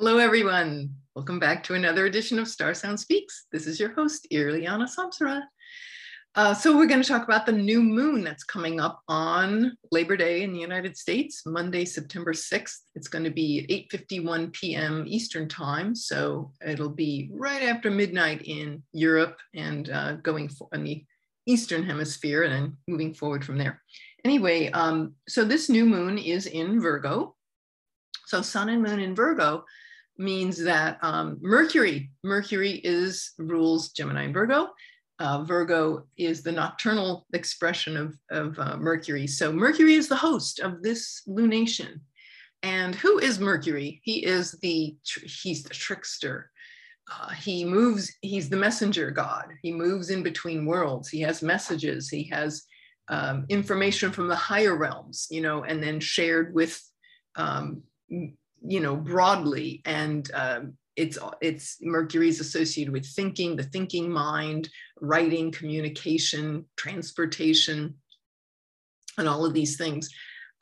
Hello, everyone. Welcome back to another edition of Star Sound Speaks. This is your host, Irliana Samsara. Uh, so we're going to talk about the new moon that's coming up on Labor Day in the United States, Monday, September 6th. It's going to be at 8.51 p.m. Eastern Time. So it'll be right after midnight in Europe and uh, going for, in the Eastern Hemisphere and then moving forward from there. Anyway, um, so this new moon is in Virgo. So sun and moon in Virgo means that um, Mercury, Mercury is rules Gemini and Virgo. Uh, Virgo is the nocturnal expression of, of uh, Mercury. So Mercury is the host of this lunation. And who is Mercury? He is the, he's the trickster. Uh, he moves, he's the messenger god. He moves in between worlds. He has messages. He has um, information from the higher realms, you know, and then shared with um, you know, broadly. And um, it's, it's Mercury's associated with thinking, the thinking mind, writing, communication, transportation, and all of these things.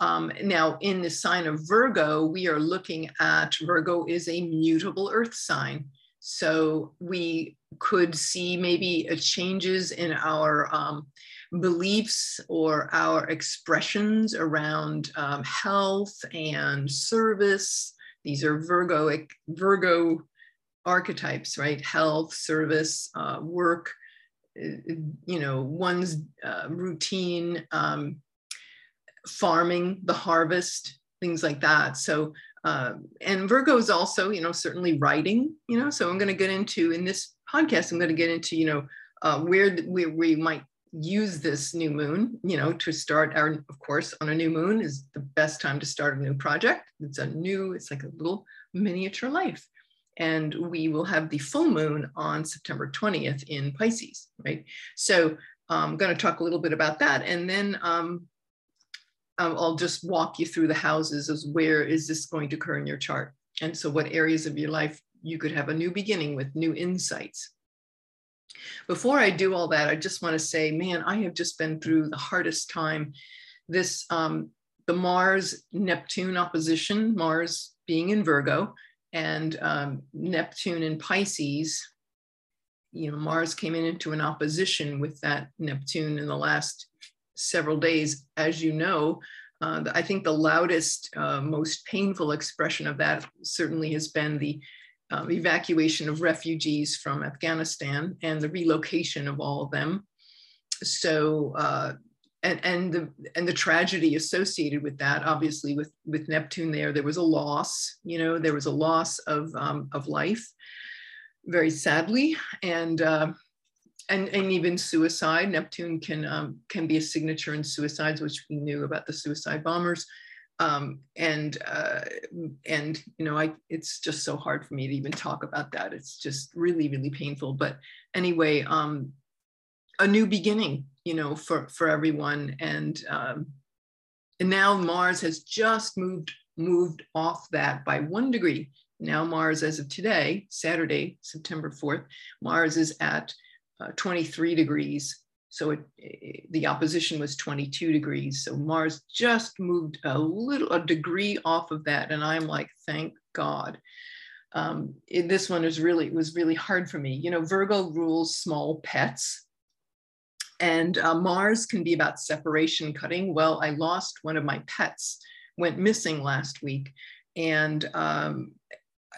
Um, now, in the sign of Virgo, we are looking at Virgo is a mutable earth sign. So we could see maybe changes in our um, beliefs or our expressions around um, health and service. These are Virgo, Virgo archetypes, right? Health, service, uh, work, uh, you know, one's uh, routine, um, farming, the harvest, things like that. So, uh, and Virgo is also, you know, certainly writing, you know, so I'm going to get into in this podcast, I'm going to get into, you know, uh, where, where we might use this new moon, you know, to start our, of course, on a new moon is the best time to start a new project. It's a new, it's like a little miniature life. And we will have the full moon on September 20th in Pisces, right? So I'm going to talk a little bit about that. And then um, I'll just walk you through the houses as where is this going to occur in your chart. And so what areas of your life you could have a new beginning with new insights. Before I do all that, I just want to say, man, I have just been through the hardest time. This, um, the Mars Neptune opposition, Mars being in Virgo and um, Neptune in Pisces. You know, Mars came in into an opposition with that Neptune in the last several days. As you know, uh, I think the loudest, uh, most painful expression of that certainly has been the um, evacuation of refugees from Afghanistan and the relocation of all of them. So, uh, and, and, the, and the tragedy associated with that, obviously with, with Neptune there, there was a loss, you know, there was a loss of, um, of life, very sadly. And, uh, and, and even suicide, Neptune can, um, can be a signature in suicides, which we knew about the suicide bombers um, and uh, and you know I it's just so hard for me to even talk about that. It's just really really painful. But anyway, um, a new beginning, you know, for for everyone, and um, and now Mars has just moved moved off that by one degree. Now Mars, as of today, Saturday, September 4th, Mars is at uh, 23 degrees so it, it, the opposition was 22 degrees. So Mars just moved a little, a degree off of that. And I'm like, thank God. Um, it, this one is really, was really hard for me. You know, Virgo rules small pets. And uh, Mars can be about separation cutting. Well, I lost one of my pets, went missing last week. And um,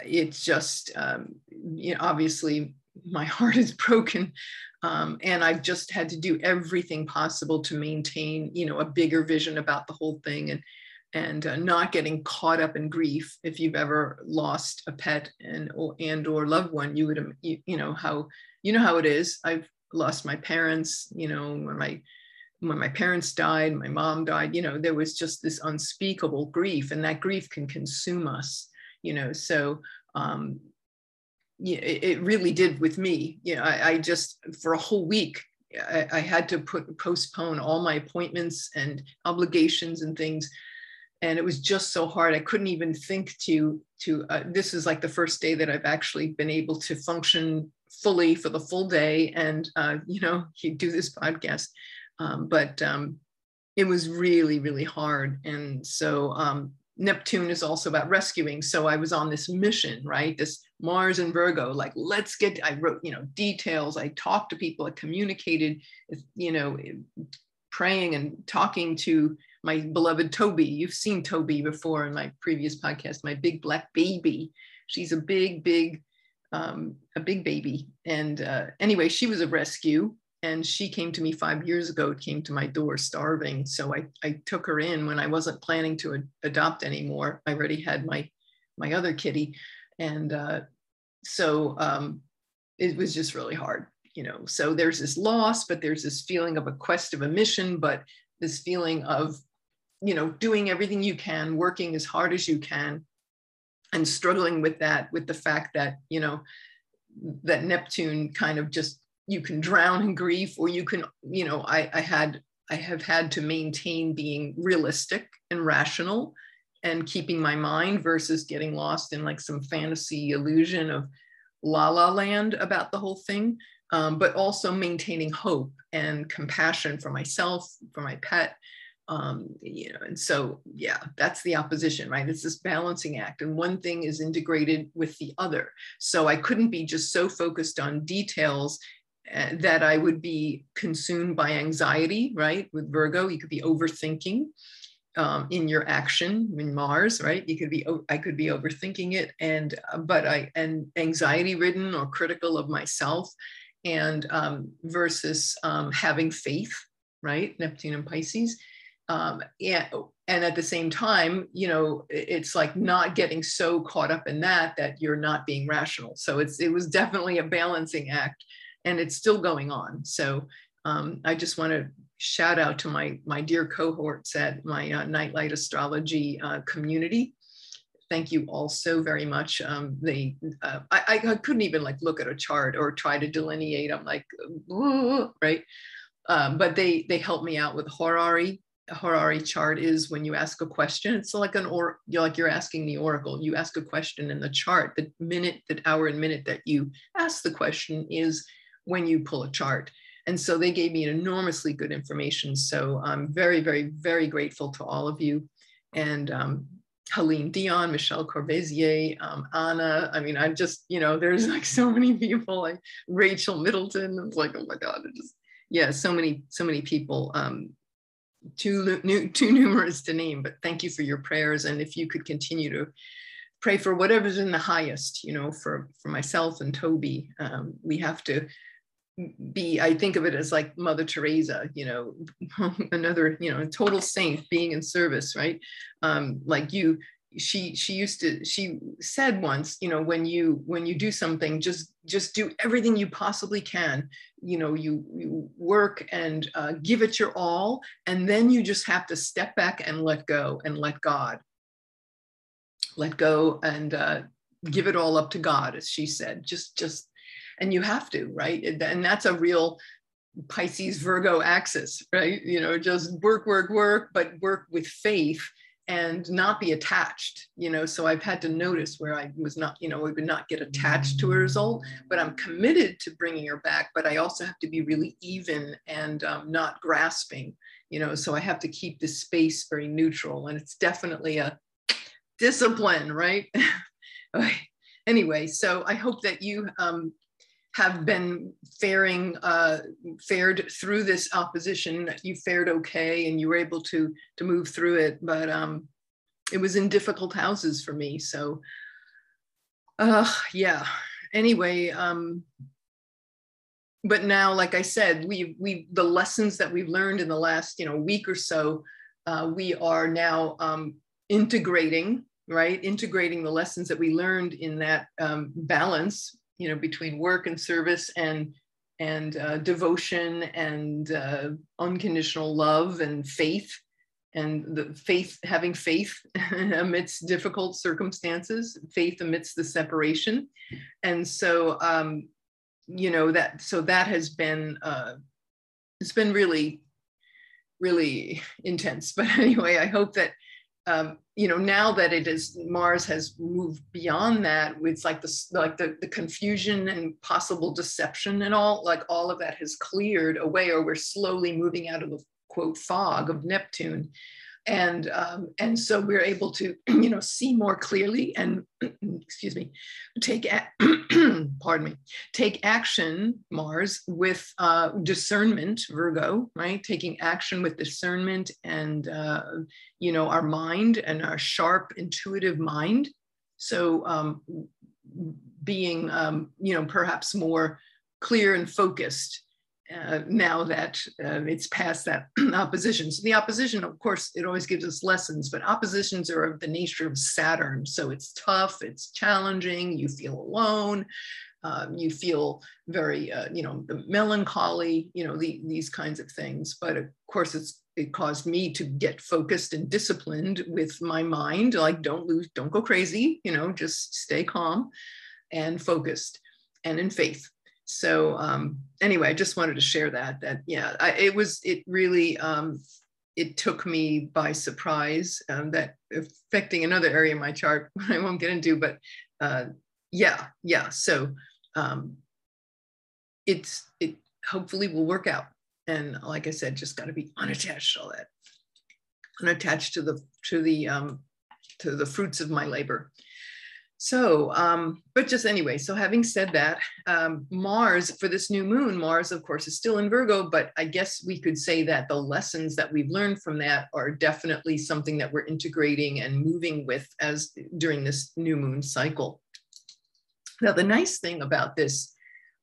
it's just, um, you know, obviously my heart is broken um, and I've just had to do everything possible to maintain, you know, a bigger vision about the whole thing and and uh, not getting caught up in grief. If you've ever lost a pet and or, and or loved one, you would you, you know how you know how it is. I've lost my parents. You know when my when my parents died, my mom died. You know there was just this unspeakable grief, and that grief can consume us. You know so um, you know, it, it really did with me. You know, I, I just for a whole week I, I, had to put postpone all my appointments and obligations and things, and it was just so hard. I couldn't even think to to. Uh, this is like the first day that I've actually been able to function fully for the full day, and uh, you know, do this podcast. Um, but um, it was really really hard, and so um, Neptune is also about rescuing. So I was on this mission, right? This Mars and Virgo, like, let's get, I wrote, you know, details. I talked to people, I communicated, you know, praying and talking to my beloved Toby. You've seen Toby before in my previous podcast, my big black baby. She's a big, big, um, a big baby. And uh, anyway, she was a rescue and she came to me five years ago came to my door starving so i, I took her in when i wasn't planning to ad- adopt anymore i already had my my other kitty and uh, so um, it was just really hard you know. So there's this loss but there's this feeling of a quest of a mission but this feeling of you know doing everything you can working as hard as you can and struggling with that with the fact that you know that neptune kind of just you can drown in grief or you can you know i i had i have had to maintain being realistic and rational and keeping my mind versus getting lost in like some fantasy illusion of la la land about the whole thing um, but also maintaining hope and compassion for myself for my pet um, you know and so yeah that's the opposition right? It's this balancing act and one thing is integrated with the other. So i couldn't be just so focused on details uh, that I would be consumed by anxiety, right? With Virgo, you could be overthinking um, in your action in Mars, right? You could be, I could be overthinking it, and uh, but I and anxiety ridden or critical of myself, and um, versus um, having faith, right? Neptune and Pisces, um, and and at the same time, you know, it's like not getting so caught up in that that you're not being rational. So it's it was definitely a balancing act and it's still going on. So um, I just want to shout out to my, my dear cohorts at my uh, Nightlight Astrology uh, community. Thank you all so very much. Um, they, uh, I, I couldn't even like look at a chart or try to delineate. I'm like, right? Um, but they they help me out with Horary. A Horary chart is when you ask a question. It's like an or you're like you're asking the oracle. You ask a question in the chart. The minute, the hour and minute that you ask the question is when you pull a chart. And so they gave me enormously good information. So I'm very, very, very grateful to all of you. And um, Helene Dion, Michelle Corvazier, um, Anna. I mean, I just, you know, there's like so many people, like Rachel Middleton. It's like, oh my God, it just, yeah, so many, so many people. Um, too, too numerous to name, but thank you for your prayers. And if you could continue to pray for whatever's in the highest, you know, for, for myself and Toby, um, we have to be i think of it as like mother teresa you know another you know a total saint being in service right? Um like you she she used to she said once you know when you when you do something just just do everything you possibly can. You know you, you work and uh, give it your all and then you just have to step back and let go and let god. Let go and uh, give it all up to god as she said. Just just and you have to, right? And that's a real Pisces Virgo axis, right? You know, just work, work, work, but work with faith and not be attached, you know. So I've had to notice where I was not, you know, I would not get attached to a result, but I'm committed to bringing her back. But I also have to be really even and um, not grasping, you know. So I have to keep this space very neutral, and it's definitely a discipline, right? anyway, so I hope that you um, have been faring uh, fared through this opposition. You fared okay, and you were able to to move through it. But um, it was in difficult houses for me. So, uh, yeah. Anyway, um, but now, like I said, we we the lessons that we've learned in the last you know week or so, uh, we are now um, integrating right integrating the lessons that we learned in that um, balance you know between work and service and and uh, devotion and uh, unconditional love and faith and the faith having faith amidst difficult circumstances faith amidst the separation. And so um, you know that so that has been uh, it's been really really intense. But anyway i hope that um, you know now that it is mars has moved beyond that it's like the like the, the confusion and possible deception and all like all of that has cleared away or we're slowly moving out of the quote fog of neptune and um, and so we're able to you know see more clearly and excuse me take pardon me take action mars with uh, discernment virgo right? Taking action with discernment and uh, you know our mind and our sharp intuitive mind. So um, being um, you know perhaps more clear and focused uh, now that uh, it's past that opposition. So the opposition, of course, it always gives us lessons, but oppositions are of the nature of Saturn. So it's tough, it's challenging, you feel alone, um, you feel very, uh, you know, the melancholy, you know, the, these kinds of things. But of course, it's it caused me to get focused and disciplined with my mind. Like, don't lose, don't go crazy, you know, just stay calm and focused and in faith so um, anyway, I just wanted to share that. That yeah, I, it was it really um, it took me by surprise. Um, that affecting another area of my chart I won't get into, but uh, yeah, yeah. So um, it's it hopefully will work out. And like I said, just got to be unattached to all that, unattached to the to the um, to the fruits of my labor. So, um, but just anyway, so having said that, um, Mars for this new moon, Mars, of course, is still in Virgo, but I guess we could say that the lessons that we've learned from that are definitely something that we're integrating and moving with as during this new moon cycle. Now, the nice thing about this,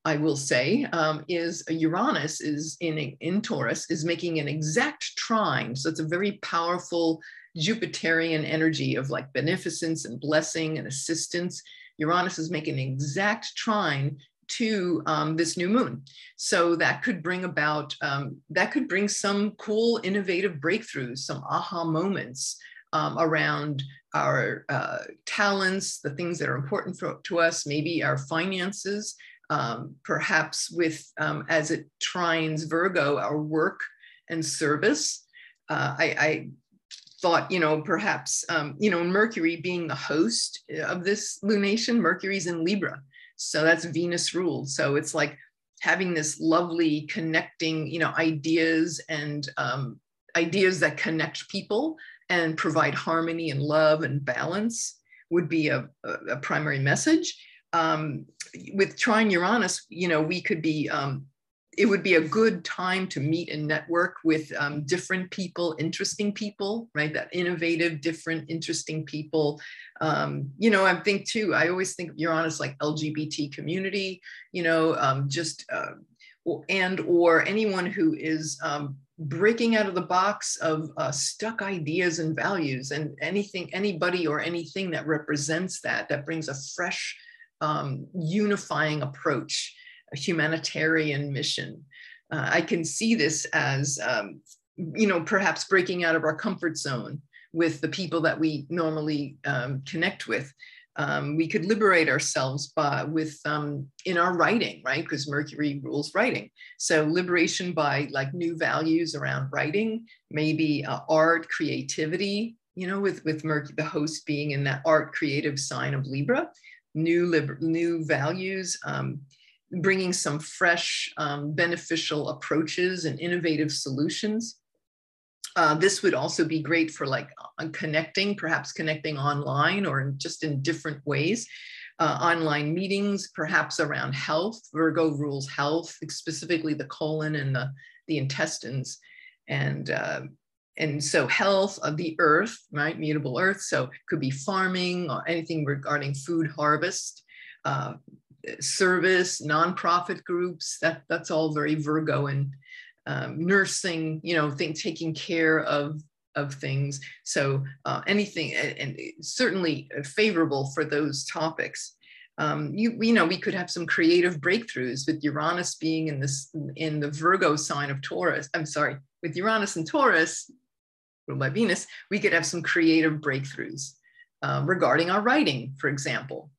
I will say, um, is Uranus is in, in Taurus is making an exact trine. So it's a very powerful Jupiterian energy of like beneficence and blessing and assistance. Uranus is making an exact trine to um, this new moon. So that could bring about, um, that could bring some cool, innovative breakthroughs, some aha moments um, around our uh, talents, the things that are important for, to us, maybe our finances, um, perhaps with, um, as it trines Virgo, our work and service. Uh, I, I thought, you know, perhaps, um, you know, Mercury being the host of this lunation, Mercury's in Libra. So that's Venus ruled. So it's like having this lovely connecting, you know, ideas and um, ideas that connect people and provide harmony and love and balance would be a, a primary message. Um, with trine Uranus, you know, we could be um, it would be a good time to meet and network with um, different people, interesting people, right? That innovative, different, interesting people. Um, you know, I think too, I always think of honest, like LGBT community, you know, um, just, uh, and or anyone who is um, breaking out of the box of uh, stuck ideas and values and anything, anybody or anything that represents that, that brings a fresh, um, unifying approach a humanitarian mission. Uh, I can see this as, um, you know, perhaps breaking out of our comfort zone with the people that we normally um, connect with. Um, we could liberate ourselves by with um, in our writing, right? Because Mercury rules writing. So liberation by like new values around writing, maybe uh, art, creativity. You know, with with Mercury, the host being in that art creative sign of Libra, new liber- new values. Um, bringing some fresh, um, beneficial approaches and innovative solutions. Uh, this would also be great for like uh, connecting, perhaps connecting online or just in different ways. Uh, online meetings, perhaps around health. Virgo rules health, specifically the colon and the, the intestines. And, uh, and so health of the earth, right? Mutable earth. So could be farming or anything regarding food harvest. Service, nonprofit groups, that, that's all very Virgo and um, nursing, you know, think, taking care of, of things. So uh, anything, and, and, certainly favorable for those topics. Um, you, you know, we could have some creative breakthroughs with Uranus being in this, in the Virgo sign of Taurus. I'm sorry, with Uranus and Taurus, ruled by Venus, we could have some creative breakthroughs uh, regarding our writing, for example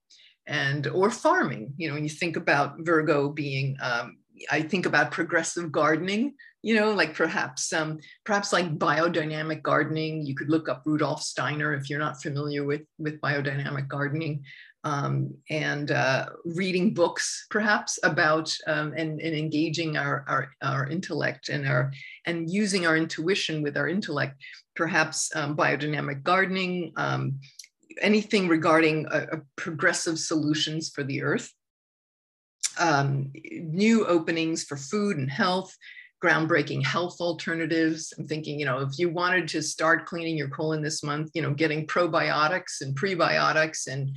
and or farming. You know, when you think about Virgo being, um, I think about progressive gardening. You know, like perhaps um, perhaps like biodynamic gardening. You could look up Rudolf Steiner if you're not familiar with with biodynamic gardening. um, and uh, reading books perhaps about um, and, and, engaging our, our, our, intellect and our and using our intuition with our intellect perhaps um, biodynamic gardening um, anything regarding progressive solutions for the earth um, new openings for food and health groundbreaking health alternatives. I'm thinking, you know, if you wanted to start cleaning your colon this month, you know, getting probiotics and prebiotics and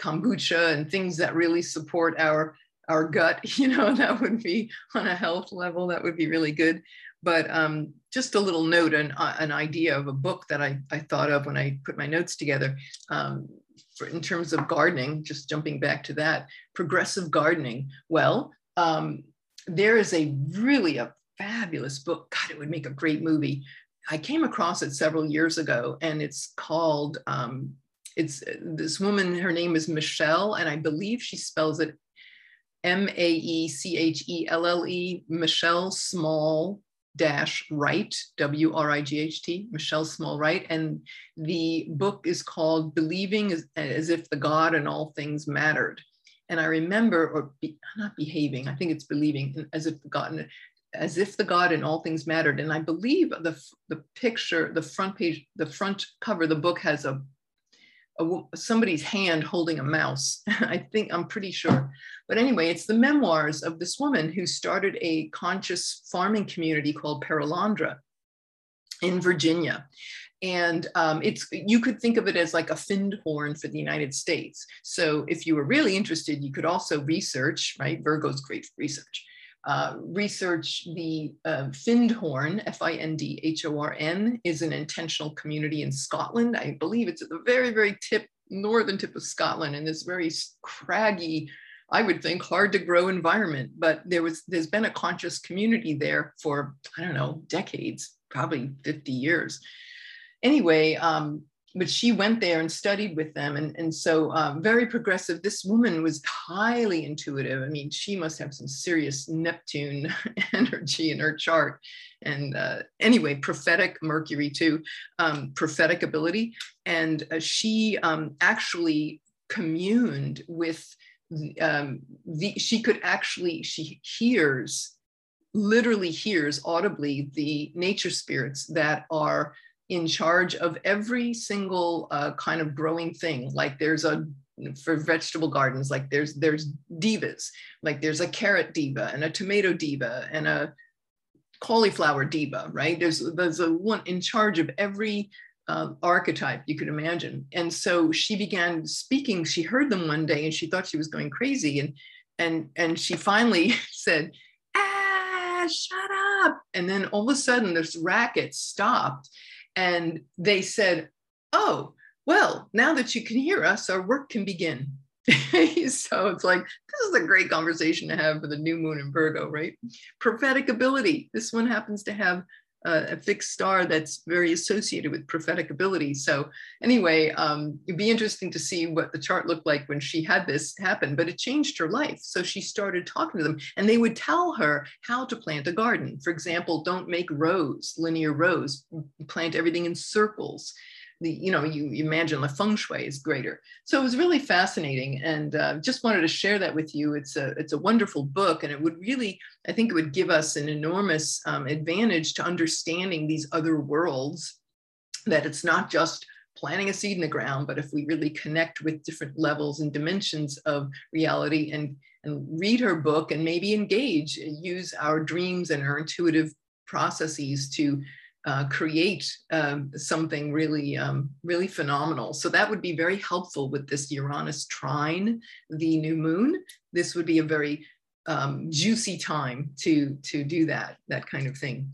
kombucha and things that really support our our gut you know that would be on a health level that would be really good but um, just a little note an, uh, an idea of a book that I, I thought of when i put my notes together um, for, in terms of gardening just jumping back to that progressive gardening. Well um, there is a really a fabulous book. God it would make a great movie. I came across it several years ago and it's called um, it's this woman, her name is Michelle, and I believe she spells it M A E C H E L L E, Michelle Small dash Wright, W R I G H T, Michelle Small Wright. And the book is called Believing as, as, If the God and All Things Mattered. And I remember, or be, not behaving, I think it's believing as if the God, as if the God and all things mattered. And I believe the, the picture, the front page, the front cover of the book has a a, somebody's hand holding a mouse. I think I'm pretty sure. But anyway, it's the memoirs of this woman who started a conscious farming community called Perelandra in Virginia. And um, it's you could think of it as like a Findhorn for the United States. So if you were really interested, you could also research, right? Virgo's great research. Uh, research the uh, Findhorn, F-I-N-D-H-O-R-N, is an intentional community in Scotland. I believe it's at the very, very tip, northern tip of Scotland in this very craggy, I would think, hard to grow environment. But there was, there's been a conscious community there for, I don't know, decades, probably 50 years. Anyway, um, but she went there and studied with them. And, and so um, very progressive. This woman was highly intuitive. I mean, she must have some serious Neptune energy in her chart. And uh, anyway, prophetic Mercury too, um, prophetic ability. And uh, she um, actually communed with um, the, she could actually, she hears, literally hears audibly the nature spirits that are in charge of every single uh, kind of growing thing. Like there's a for vegetable gardens, like there's there's devas, like there's a carrot deva and a tomato deva and a cauliflower deva, right? There's there's a one in charge of every uh, archetype you could imagine. And so she began speaking. She heard them one day and she thought she was going crazy. And and and she finally said, "Ah, shut up!" And then all of a sudden, this racket stopped and they said, Oh, well, now that you can hear us, our work can begin. so it's like, this is a great conversation to have for the new moon in Virgo, right? Prophetic ability. This one happens to have a fixed star that's very associated with prophetic ability. So anyway, um, it'd be interesting to see what the chart looked like when she had this happen, but it changed her life. So she started talking to them and they would tell her how to plant a garden. For example, don't make rows, linear rows, plant everything in circles the you know you, imagine the feng shui is greater. So it was really fascinating and uh, just wanted to share that with you. It's a it's a wonderful book and it would really i think it would give us an enormous um, advantage to understanding these other worlds that it's not just planting a seed in the ground but if we really connect with different levels and dimensions of reality and and read her book and maybe engage use our dreams and our intuitive processes to uh, create um, something really, um, really phenomenal. So that would be very helpful with this Uranus trine, the new moon. This would be a very um, juicy time to, to do that, that kind of thing.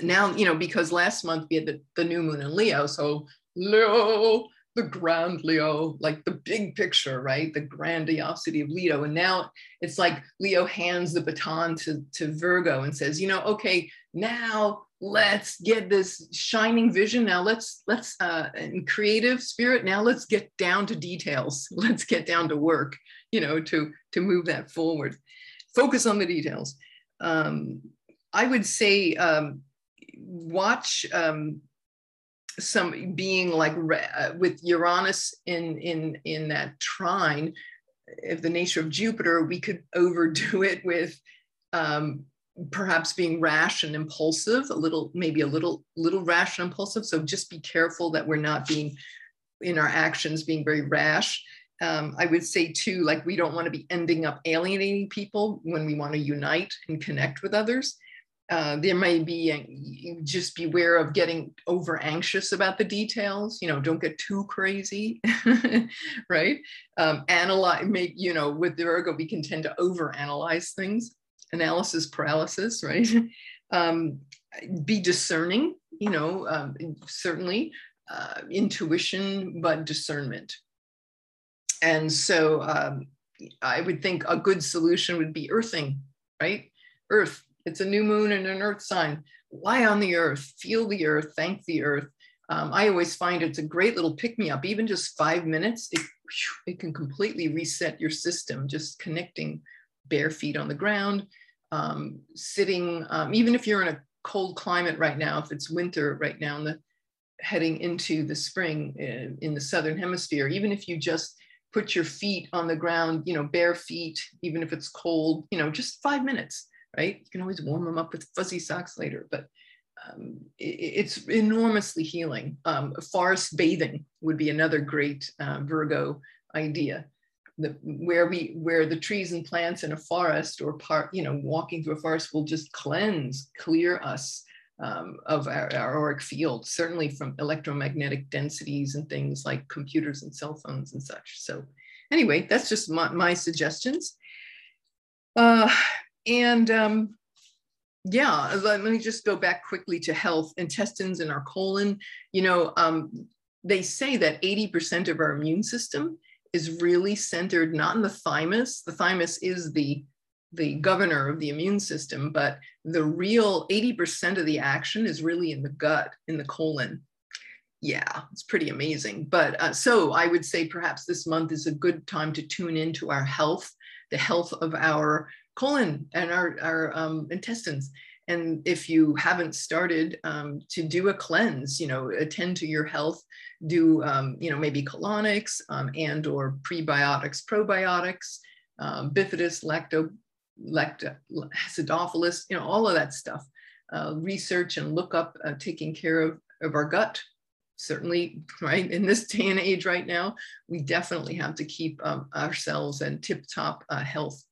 Now, you know, because last month we had the, the new moon in Leo, so Leo, the grand Leo, like the big picture, right? The grandiosity of Leo. And now it's like Leo hands the baton to, to Virgo and says, you know, okay, now let's get this shining vision now. Let's let's uh in creative spirit now let's get down to details. Let's get down to work you know to to move that forward. Focus on the details. Um i would say um watch um some being like uh, with Uranus in in in that trine of the nature of Jupiter, we could overdo it with um, perhaps being rash and impulsive, a little maybe a little little rash and impulsive. So just be careful that we're not being in our actions being very rash. Um, I would say too, like we don't want to be ending up alienating people when we want to unite and connect with others uh, there may be just beware of getting over anxious about the details you know don't get too crazy right um, analyze make you know with virgo we can tend to over analyze things analysis paralysis right um, be discerning you know um, certainly uh, intuition but discernment and so um, i would think a good solution would be earthing right earth it's a new moon and an earth sign. Lie on the earth, feel the earth, thank the earth. Um, I always find it's a great little pick me up, even just five minutes. It, it can completely reset your system, just connecting bare feet on the ground, um, sitting, um, even if you're in a cold climate right now, if it's winter right now, the heading into the spring in, uh, in the southern hemisphere, even if you just put your feet on the ground, you know, bare feet, even if it's cold, you know, just five minutes right? You can always warm them up with fuzzy socks later, but um, it, it's enormously healing. Um, forest bathing would be another great uh, Virgo idea. The, where we where the trees and plants in a forest or part you know walking through a forest will just cleanse clear us um, of our, our auric field certainly from electromagnetic densities and things like computers and cell phones and such so anyway that's just my, my suggestions uh, and um, yeah, let, let, me just go back quickly to health, intestines and our colon. You know, um, they say that 80% of our immune system is really centered not in the thymus. The thymus is the the governor of the immune system, but the real 80% of the action is really in the gut, in the colon. Yeah, it's pretty amazing. But uh, so I would say perhaps this month is a good time to tune into our health, the health of our colon and our, our um, intestines. And if you haven't started um, to do a cleanse, you know, attend to your health, do, um, you know, maybe colonics um, and or prebiotics, probiotics, um, bifidus, lacto, lacto, acidophilus, you know, all of that stuff. Uh, research and look up uh, taking care of, of our gut certainly right in this day and age right now we definitely have to keep um, ourselves in tip top uh, health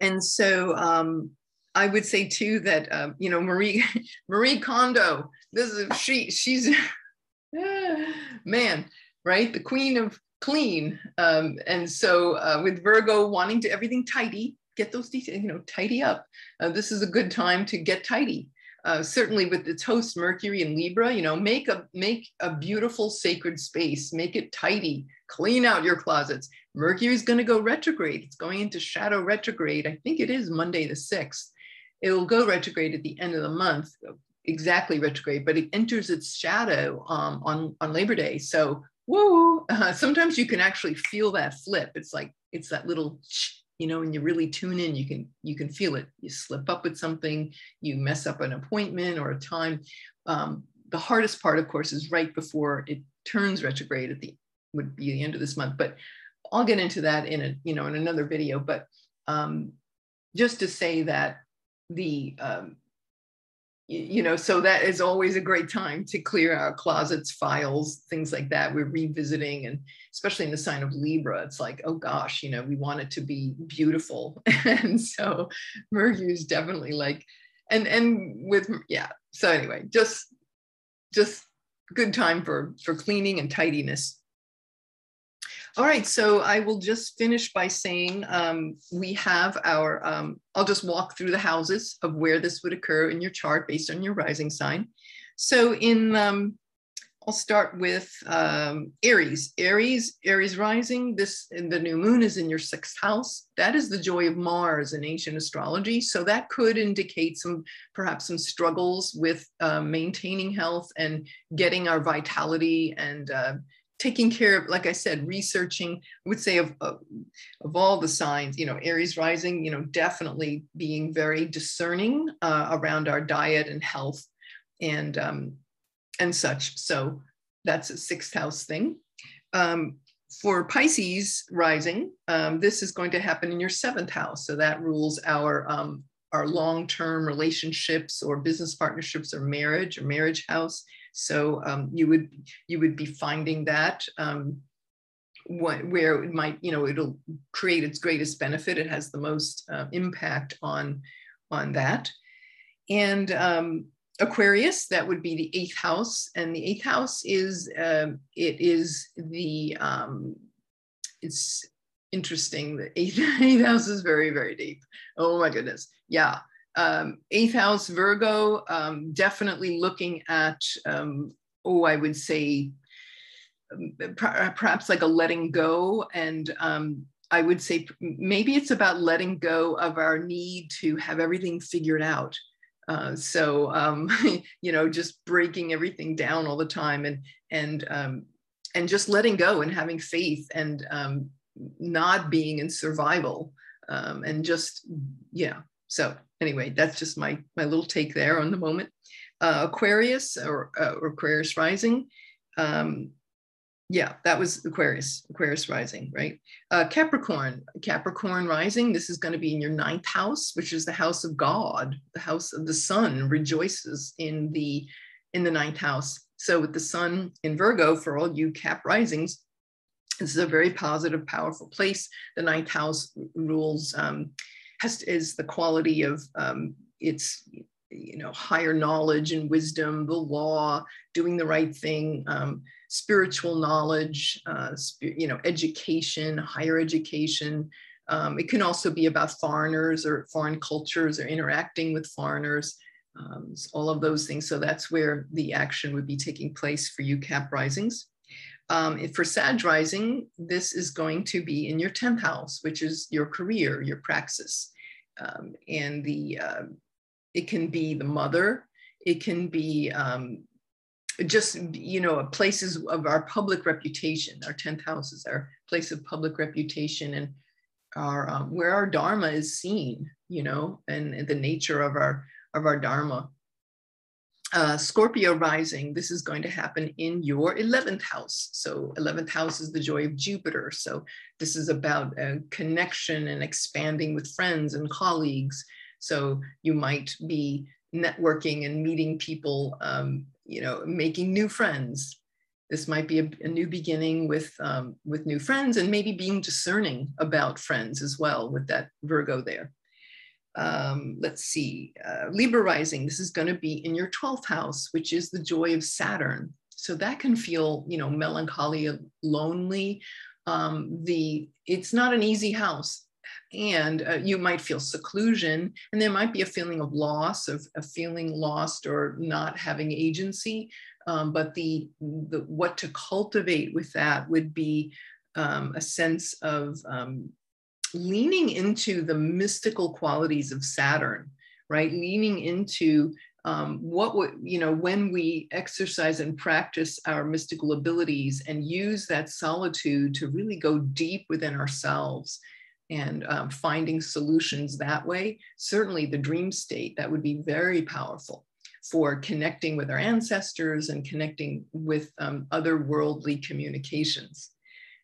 and so um, I would say too that uh, you know Marie Marie Kondo. This is she she's man right the queen of clean. Um, and so uh, with Virgo wanting to everything tidy, get those details you know tidy up. Uh, this is a good time to get tidy. Uh, certainly with its host Mercury and Libra, you know, make a make a beautiful sacred space, make it tidy, clean out your closets. Mercury is going to go retrograde. It's going into shadow retrograde. I think it is Monday the 6th. It'll go retrograde at the end of the month, exactly retrograde, but it enters its shadow um, on, on Labor Day. So, woo, uh, sometimes you can actually feel that flip. It's like, it's that little, you know, when you really tune in, you can, you can feel it. You slip up with something, you mess up an appointment or a time. Um, the hardest part, of course, is right before it turns retrograde at the would be the end of this month. But I'll get into that in a you know in another video. But um, just to say that the um, you know so that is always a great time to clear our closets files things like that. We're revisiting and especially in the sign of libra it's like oh gosh you know we want it to be beautiful. And so mercury is definitely like and and with yeah so anyway just just good time for for cleaning and tidiness all right, so I will just finish by saying um, we have our, um, I'll just walk through the houses of where this would occur in your chart based on your rising sign. So in, um, I'll start with um, Aries. Aries, Aries rising, this, in the new moon is in your sixth house. That is the joy of Mars in ancient astrology. So that could indicate some, perhaps some struggles with uh, maintaining health and getting our vitality and uh, taking care of, like I said, researching, I would say of, of, of, all the signs, you know, Aries rising, you know, definitely being very discerning uh, around our diet and health and, um, and such. So that's a sixth house thing. Um, for Pisces rising, um, this is going to happen in your seventh house. So that rules our um, our long-term relationships or business partnerships or marriage or marriage house. So um, you would you would be finding that um, what, where it might you know it'll create its greatest benefit. It has the most uh, impact on on that. And um, Aquarius, that would be the eighth house, and the eighth house is uh, it is the um, it's interesting. The eighth, eighth house is very very deep. Oh my goodness, yeah. Um, eighth house Virgo, um, definitely looking at um, oh I would say um, perhaps like a letting go and um, I would say maybe it's about letting go of our need to have everything figured out uh, so um, you know, just breaking everything down all the time and and and just letting go and having faith and not being in survival and just yeah. So anyway, that's just my my little take there on the moment. Uh, Aquarius or, uh, or Aquarius rising. Um, yeah, that was Aquarius, Aquarius rising, right? Uh, Capricorn, Capricorn rising, this is going to be in your ninth house, which is the house of God, the house of the sun rejoices in the in the ninth house. So with the sun in Virgo, for all you Cap risings, this is a very positive, powerful place. The ninth house rules um, has is the quality of um, its you know higher knowledge and wisdom, the law, doing the right thing. Um, spiritual knowledge, uh, you know, education, higher education. Um, it can also be about foreigners or foreign cultures or interacting with foreigners, um, all of those things. So that's where the action would be taking place for you Cap Risings. Um, for Sag Rising, this is going to be in your 10th house, which is your career, your praxis. Um, and the uh, it can be the mother, it can be um, just you know places of our public reputation. Our 10th house is our place of public reputation and our um, where our dharma is seen you know and, and the nature of our of our dharma uh, scorpio rising this is going to happen in your 11th house so 11th house is the joy of jupiter so this is about a connection and expanding with friends and colleagues so you might be networking and meeting people um, you know, making new friends. This might be a, a new beginning with, um, with new friends and maybe being discerning about friends as well with that Virgo there. Um, let's see, uh, Libra rising, this is going to be in your 12th house, which is the joy of Saturn. So that can feel, you know, melancholy, lonely. Um, the it's not an easy house and uh, you might feel seclusion and there might be a feeling of loss of, of feeling lost or not having agency um, but the, the what to cultivate with that would be um, a sense of um, leaning into the mystical qualities of saturn right leaning into um, what would you know when we exercise and practice our mystical abilities and use that solitude to really go deep within ourselves and um, finding solutions that way. Certainly, the dream state that would be very powerful for connecting with our ancestors and connecting with um, other worldly communications.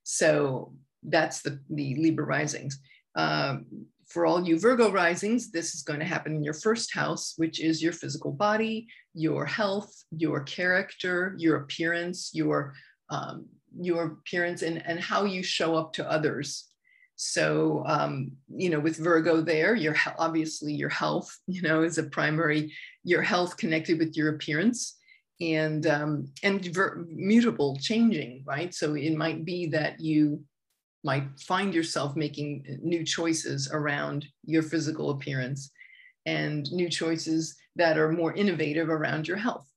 So that's the, the Libra risings. Um, for all you Virgo risings, this is going to happen in your first house, which is your physical body, your health, your character, your appearance, your um, your appearance, and, and how you show up to others so, um, you know, with Virgo there, your obviously your health, you know, is a primary, your health connected with your appearance and um, and mutable, changing, right? So it might be that you might find yourself making new choices around your physical appearance and new choices that are more innovative around your health.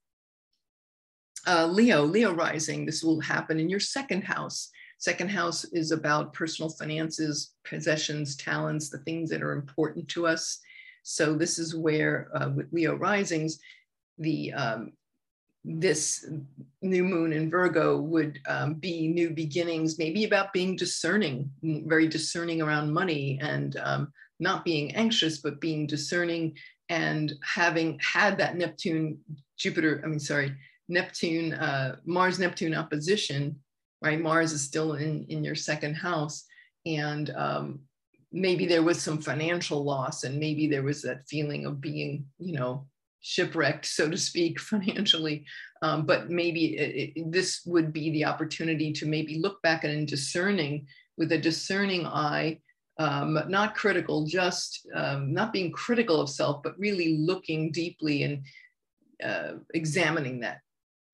Uh, Leo, Leo rising, this will happen in your second house. Second house is about personal finances, possessions, talents, the things that are important to us. So this is where uh, with Leo risings, the um, this new moon in Virgo would um, be new beginnings, maybe about being discerning, very discerning around money and um, not being anxious, but being discerning and having had that Neptune, Jupiter, I mean, sorry, Neptune, uh, Mars Neptune opposition, right? Mars is still in, in your second house. And um, maybe there was some financial loss and maybe there was that feeling of being, you know, shipwrecked, so to speak, financially. Um, but maybe it, it, this would be the opportunity to maybe look back and discerning with a discerning eye um, not critical, just um, not being critical of self, but really looking deeply and uh, examining that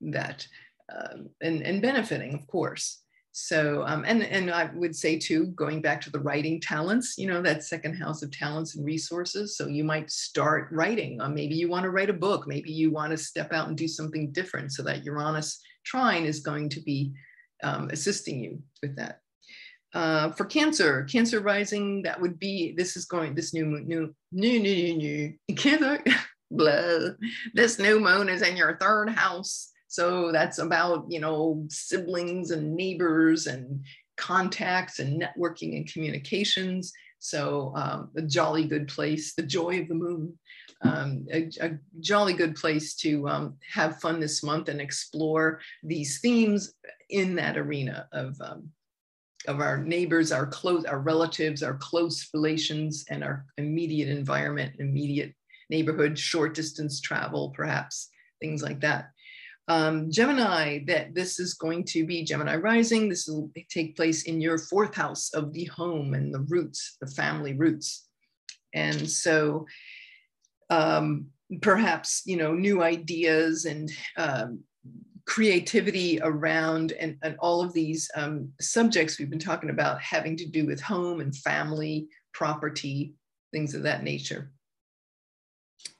that um, and, and benefiting, of course. So, um, and, and I would say too, going back to the writing talents, you know, that second house of talents and resources. So you might start writing. Maybe you want to write a book. Maybe you want to step out and do something different so that Uranus trine is going to be um, assisting you with that. Uh, for Cancer, Cancer rising, that would be, this is going, this new, moon, new, new, new, new, new, Cancer, blah, this new moon is in your third house. So that's about, you know, siblings and neighbors and contacts and networking and communications. So um, a jolly good place, the joy of the moon, um, a, a, jolly good place to um, have fun this month and explore these themes in that arena of um, of our neighbors, our close, our relatives, our close relations, and our immediate environment, immediate neighborhood, short distance travel, perhaps things like that. Um, Gemini, that this is going to be Gemini rising. This will take place in your fourth house of the home and the roots, the family roots. And so um, perhaps, you know, new ideas and um, creativity around and, and all of these um, subjects we've been talking about having to do with home and family, property, things of that nature.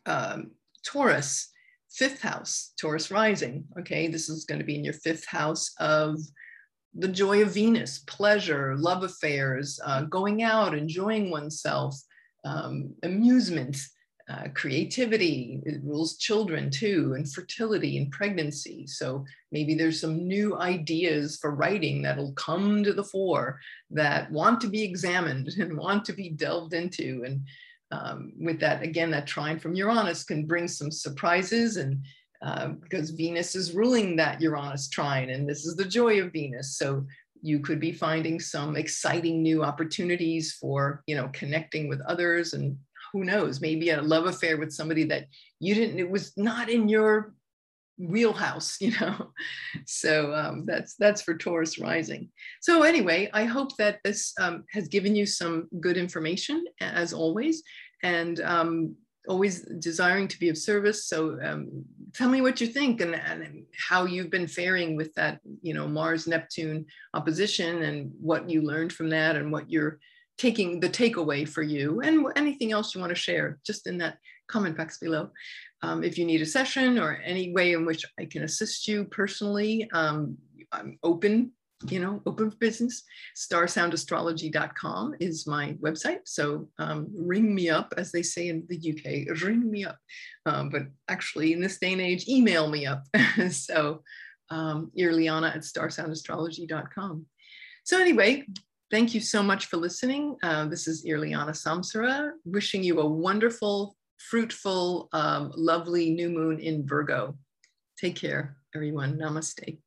Um, Taurus, fifth house, Taurus rising. Okay, this is going to be in your fifth house of the joy of Venus, pleasure, love affairs, uh, going out, enjoying oneself, um, amusement, uh, creativity, it rules children too, and fertility and pregnancy. So maybe there's some new ideas for writing that'll come to the fore that want to be examined and want to be delved into. And um, with that, again, that trine from Uranus can bring some surprises and uh, because Venus is ruling that Uranus trine, and this is the joy of Venus. So you could be finding some exciting new opportunities for, you know, connecting with others and who knows, maybe a love affair with somebody that you didn't, it was not in your wheelhouse, you know. So um, that's that's for Taurus rising. So anyway, I hope that this um, has given you some good information as always, and um, always desiring to be of service. So um, tell me what you think and, and how you've been faring with that, you know, Mars Neptune opposition and what you learned from that and what you're taking the takeaway for you and anything else you want to share just in that comment box below. Um, if you need a session or any way in which I can assist you personally, um, I'm open, you know, open for business. Starsoundastrology.com is my website. So um, ring me up, as they say in the UK, ring me up. Um, but actually, in this day and age, email me up. so um, Irliana at starsoundastrology.com. So anyway, Thank you so much for listening. Uh, this is Irliana Samsara, wishing you a wonderful, fruitful, um, lovely new moon in Virgo. Take care, everyone. Namaste.